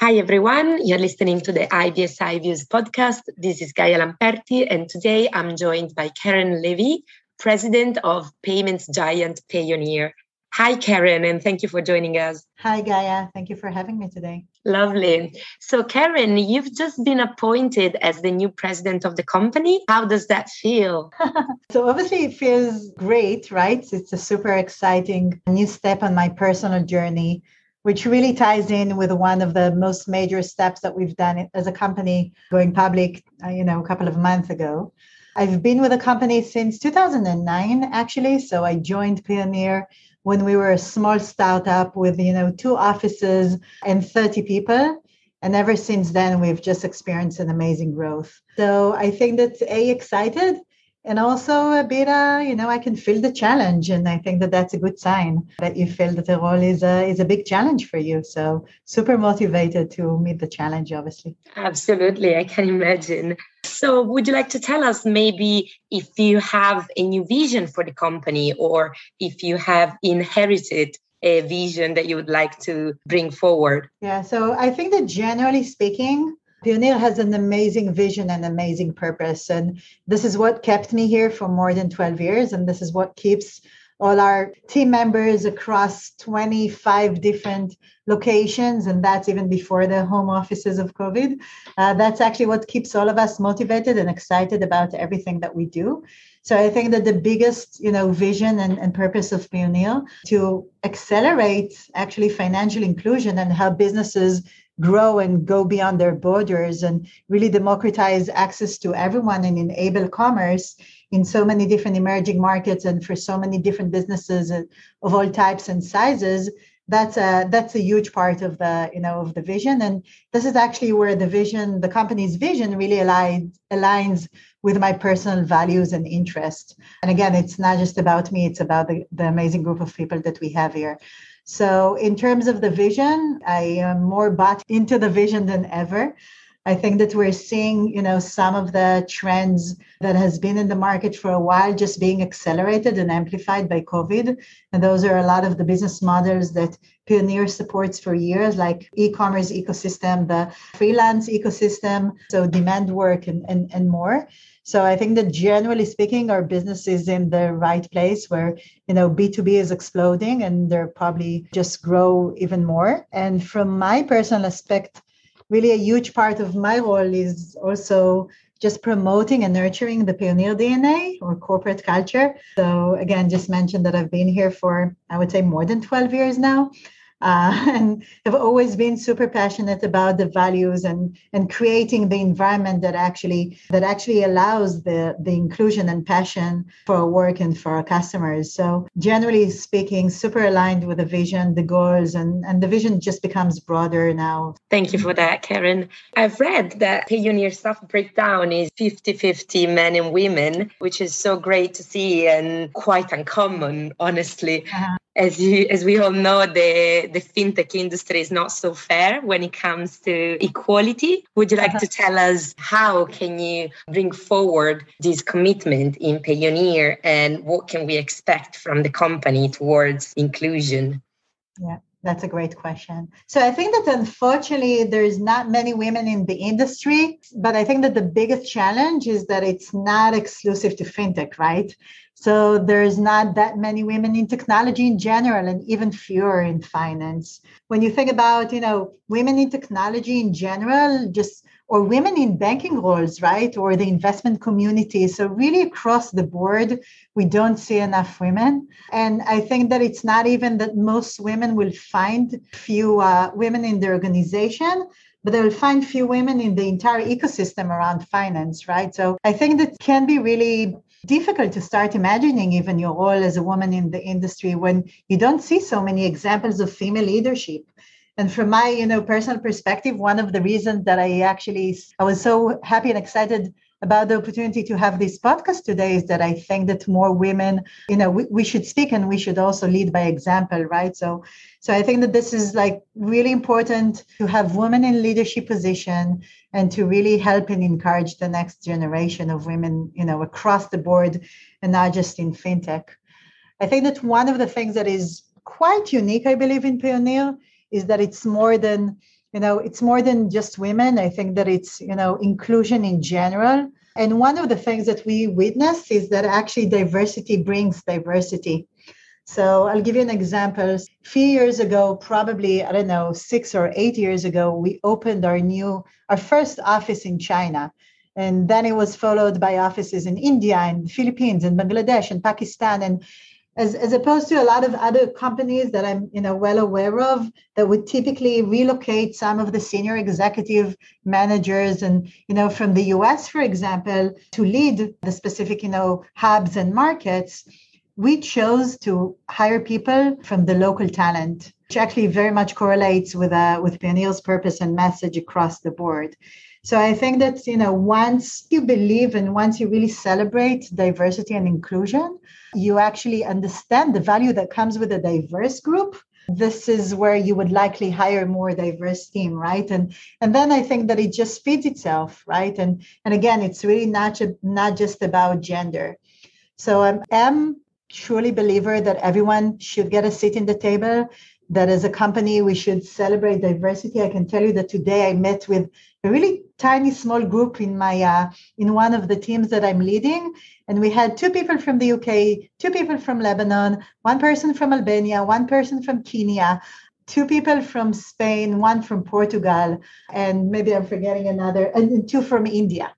Hi, everyone. You're listening to the IBS iViews podcast. This is Gaia Lamperti, and today I'm joined by Karen Levy, president of payments giant Payoneer. Hi, Karen, and thank you for joining us. Hi, Gaia. Thank you for having me today. Lovely. So, Karen, you've just been appointed as the new president of the company. How does that feel? so, obviously, it feels great, right? It's a super exciting new step on my personal journey which really ties in with one of the most major steps that we've done as a company going public, uh, you know, a couple of months ago. I've been with the company since 2009, actually. So I joined Payoneer when we were a small startup with, you know, two offices and 30 people. And ever since then, we've just experienced an amazing growth. So I think that's A, excited, and also a bit uh, you know i can feel the challenge and i think that that's a good sign that you feel that the role is a, is a big challenge for you. So super motivated to meet the challenge obviously. Absolutely i can imagine. So would you like to tell us maybe if you have a new vision for the company or if you have inherited a vision that you would like to bring forward? Yeah so i think that generally speaking Payoneer has an amazing vision and amazing purpose. And this is what kept me here for more than 12 years. And this is what keeps all our team members across 25 different locations. And that's even before the home offices of COVID. Uh, that's actually what keeps all of us motivated and excited about everything that we do. So I think that the biggest, you know, vision and, and purpose of Payoneer to accelerate actually financial inclusion and how businesses grow and go beyond their borders and really democratize access to everyone and enable commerce in so many different emerging markets and for so many different businesses of all types and sizes. That's a that's a huge part of the you know of the vision. And this is actually where the vision the company's vision really aligns aligns with my personal values and interests and again it's not just about me it's about the, the amazing group of people that we have here so, in terms of the vision, I am more bought into the vision than ever. I think that we're seeing, you know, some of the trends that has been in the market for a while just being accelerated and amplified by COVID. And those are a lot of the business models that Payoneer supports for years, like e-commerce ecosystem, the freelance ecosystem, so demand work and, and, and more. So I think that generally speaking, our business is in the right place where, you know, B2B is exploding and they're probably just grow even more. And from my personal aspect, really a huge part of my role is also just promoting and nurturing the Payoneer DNA or corporate culture. So again, just mentioned that I've been here for, I would say more than 12 years now uh, and have always been super passionate about the values and and creating the environment that actually that actually allows the the inclusion and passion for our work and for our customers. So generally speaking super aligned with the vision the goals and and the vision just becomes broader now. Thank you for that karen. I've read that Payoneer staff breakdown is 50-50 men and women which is so great to see and quite uncommon honestly. Uh-huh as you as we all know the the fintech industry is not so fair when it comes to equality. Would you like to uh-huh. tell us how can you bring forward this commitment in Payoneer and what can we expect from the company towards inclusion? Yeah that's a great question. So I think that unfortunately there's not many women in the industry, but I think that the biggest challenge is that it's not exclusive to fintech, right? So there's not that many women in technology in general and even fewer in finance. When you think about, you know, women in technology in general, just or women in banking roles, right? Or the investment community. So, really across the board, we don't see enough women. And I think that it's not even that most women will find few uh, women in the organization, but they will find few women in the entire ecosystem around finance, right? So, I think that can be really difficult to start imagining even your role as a woman in the industry when you don't see so many examples of female leadership and from my you know personal perspective one of the reasons that i actually i was so happy and excited about the opportunity to have this podcast today is that i think that more women you know we, we should speak and we should also lead by example right? So so i think that this is like really important to have women in leadership position and to really help and encourage the next generation of women you know across the board and not just in fintech. I think that one of the things that is quite unique i believe in Payoneer is that it's more than you know it's more than just women. I think that it's you know inclusion in general. And one of the things that we witness is that actually diversity brings diversity. So i'll give you an example. A few years ago probably i don't know six or eight years ago we opened our new our first office in china. And then it was followed by offices in india and philippines and bangladesh and pakistan. And as, as opposed to a lot of other companies that I'm you know well aware of that would typically relocate some of the senior executive managers and you know from the US for example to lead the specific you know hubs and markets. We chose to hire people from the local talent which actually very much correlates with uh, with Payoneer's purpose and message across the board so I think that you know once you believe and once you really celebrate diversity and inclusion, you actually understand the value that comes with a diverse group. This is where you would likely hire more diverse team, right? And and then I think that it just feeds itself, right? And and again, it's really not not just about gender. So I am truly believer that everyone should get a seat in the table that as a company we should celebrate diversity. I can tell you that today I met with a really tiny small group in my uh, in one of the teams that I'm leading, and we had two people from the UK, two people from Lebanon, one person from Albania, one person from Kenya, two people from Spain, one from Portugal, and maybe I'm forgetting another, and two from India.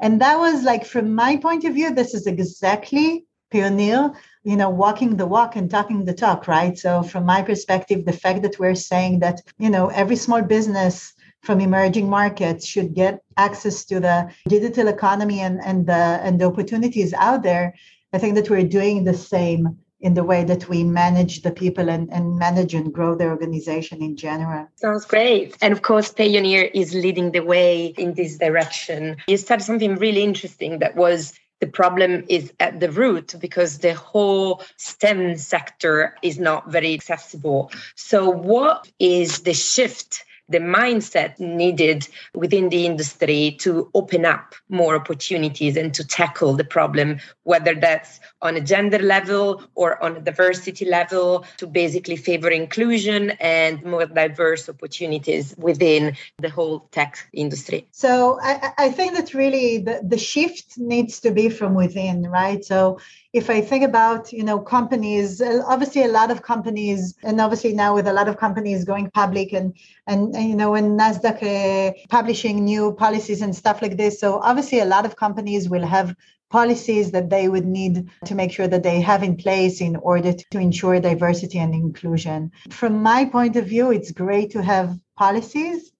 And that was like, from my point of view, this is exactly Payoneer you know walking the walk and talking the talk right so from my perspective the fact that we're saying that you know every small business from emerging markets should get access to the digital economy and, and the and the opportunities out there i think that we're doing the same in the way that we manage the people and, and manage and grow the organization in general. Sounds great. And of course, Payoneer is leading the way in this direction. You said something really interesting that was the problem is at the root because the whole STEM sector is not very accessible. So, what is the shift the mindset needed within the industry to open up more opportunities and to tackle the problem, whether that's on a gender level or on a diversity level, to basically favor inclusion and more diverse opportunities within the whole tech industry. So I, I think that really the, the shift needs to be from within, right? So if I think about, you know, companies, obviously a lot of companies, and obviously now with a lot of companies going public and, and, and you know, when NASDAQ uh, publishing new policies and stuff like this. So obviously a lot of companies will have policies that they would need to make sure that they have in place in order to ensure diversity and inclusion. From my point of view, it's great to have policies,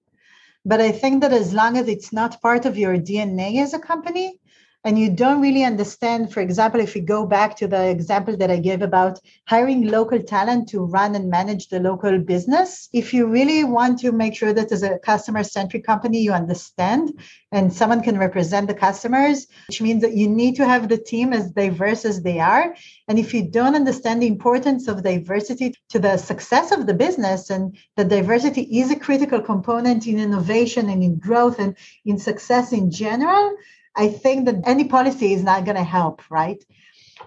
but I think that as long as it's not part of your DNA as a company, and you don't really understand, for example, if you go back to the example that I gave about hiring local talent to run and manage the local business, if you really want to make sure that as a customer centric company, you understand and someone can represent the customers, which means that you need to have the team as diverse as they are. And if you don't understand the importance of diversity to the success of the business, and that diversity is a critical component in innovation and in growth and in success in general, I think that any policy is not going to help, right?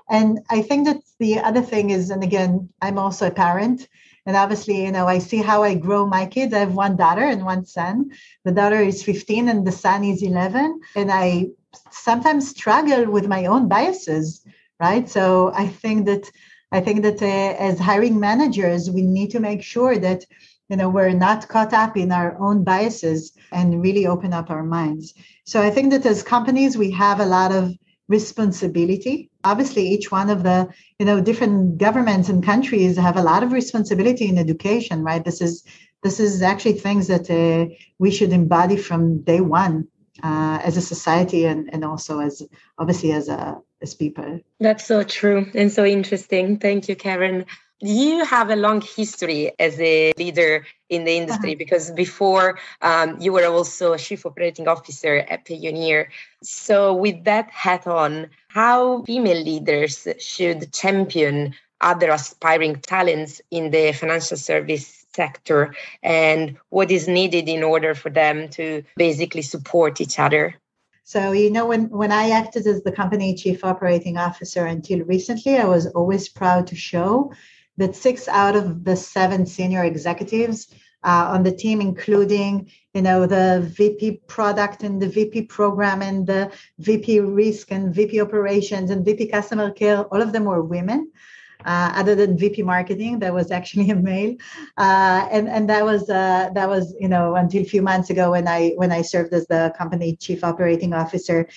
And I think that the other thing is, and again, I'm also a parent. And obviously, you know, I see how I grow my kids. I have one daughter and one son. The daughter is 15 and the son is 11. And I sometimes struggle with my own biases, right? So I think that I think that uh, as hiring managers, we need to make sure that you know we're not caught up in our own biases and really open up our minds. So i think that as companies we have a lot of responsibility. Obviously each one of the you know different governments and countries have a lot of responsibility in education right? This is this is actually things that uh, we should embody from day one uh, as a society and, and also as obviously as a as people. That's so true and so interesting. Thank you karen you have a long history as a leader in the industry uh-huh. because before um, you were also a chief operating officer at Payoneer. So, with that hat on, how female leaders should champion other aspiring talents in the financial service sector and what is needed in order for them to basically support each other? So, you know, when, when I acted as the company chief operating officer until recently, I was always proud to show that six out of the seven senior executives uh, on the team, including you know the VP product and the VP program and the VP risk and VP operations and VP customer care. All of them were women. Uh, other than VP marketing, that was actually a male, uh, and and that was uh, that was you know until a few months ago when I when I served as the company chief operating officer.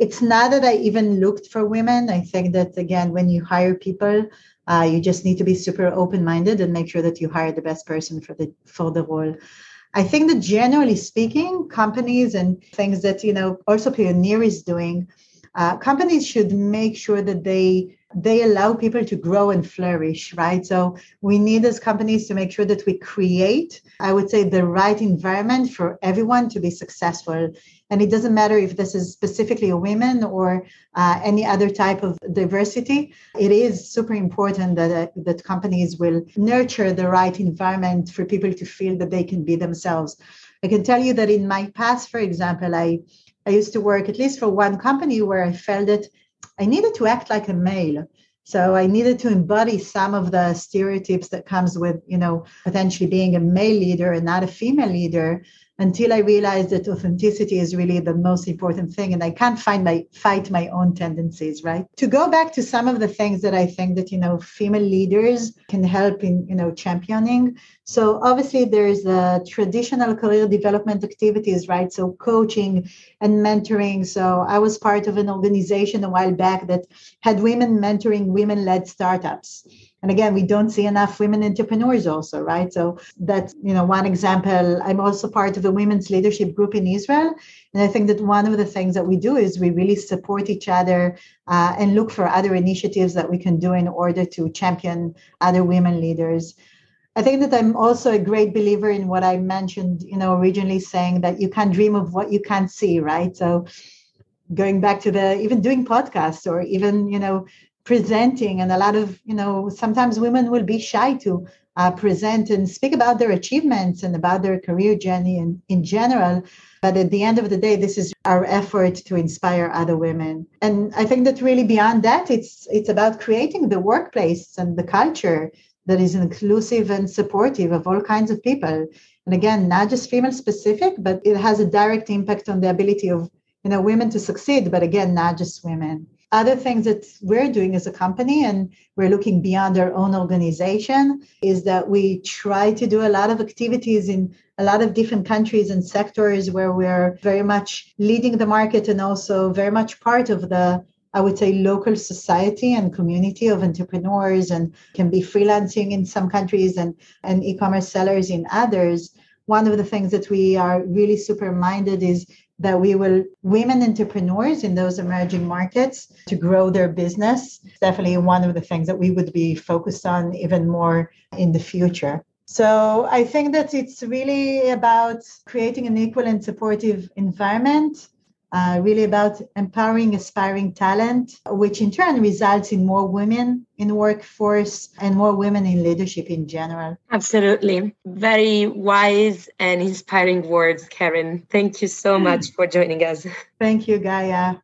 It's not that I even looked for women. I think that again, when you hire people, uh, you just need to be super open-minded and make sure that you hire the best person for the for the role. I think that generally speaking, companies and things that you know also Payoneer is doing, uh, companies should make sure that they they allow people to grow and flourish, right? So we need as companies to make sure that we create, I would say, the right environment for everyone to be successful. And it doesn't matter if this is specifically a women or uh, any other type of diversity. It is super important that uh, that companies will nurture the right environment for people to feel that they can be themselves. I can tell you that in my past, for example, I I used to work at least for one company where I felt that I needed to act like a male. So I needed to embody some of the stereotypes that comes with, you know, potentially being a male leader and not a female leader until I realized that authenticity is really the most important thing. And I can't find my fight my own tendencies, right? To go back to some of the things that I think that, you know, female leaders can help in, you know, championing. So obviously there's the traditional career development activities, right? So coaching and mentoring. So I was part of an organization a while back that had women mentoring women-led startups and again we don't see enough women entrepreneurs also right? So that's you know one example. I'm also part of a women's leadership group in israel. And i think that one of the things that we do is we really support each other uh, and look for other initiatives that we can do in order to champion other women leaders. I think that I'm also a great believer in what I mentioned, you know, originally saying that you can't dream of what you can't see, right? So going back to the even doing podcasts or even, you know, presenting and a lot of you know sometimes women will be shy to uh, present and speak about their achievements and about their career journey in, in general. But at the end of the day this is our effort to inspire other women. And i think that really beyond that it's it's about creating the workplace and the culture that is inclusive and supportive of all kinds of people. And again not just female specific but it has a direct impact on the ability of you know women to succeed but again not just women other things that we're doing as a company, and we're looking beyond our own organization, is that we try to do a lot of activities in a lot of different countries and sectors where we're very much leading the market and also very much part of the I would say local society and community of entrepreneurs and can be freelancing in some countries and, and e-commerce sellers in others. One of the things that we are really super minded is that we will women entrepreneurs in those emerging markets to grow their business definitely one of the things that we would be focused on even more in the future. So i think that it's really about creating an equal and supportive environment uh, really about empowering aspiring talent, which in turn results in more women in workforce and more women in leadership in general. Absolutely. Very wise and inspiring words, Karen. Thank you so much for joining us. Thank you, Gaia.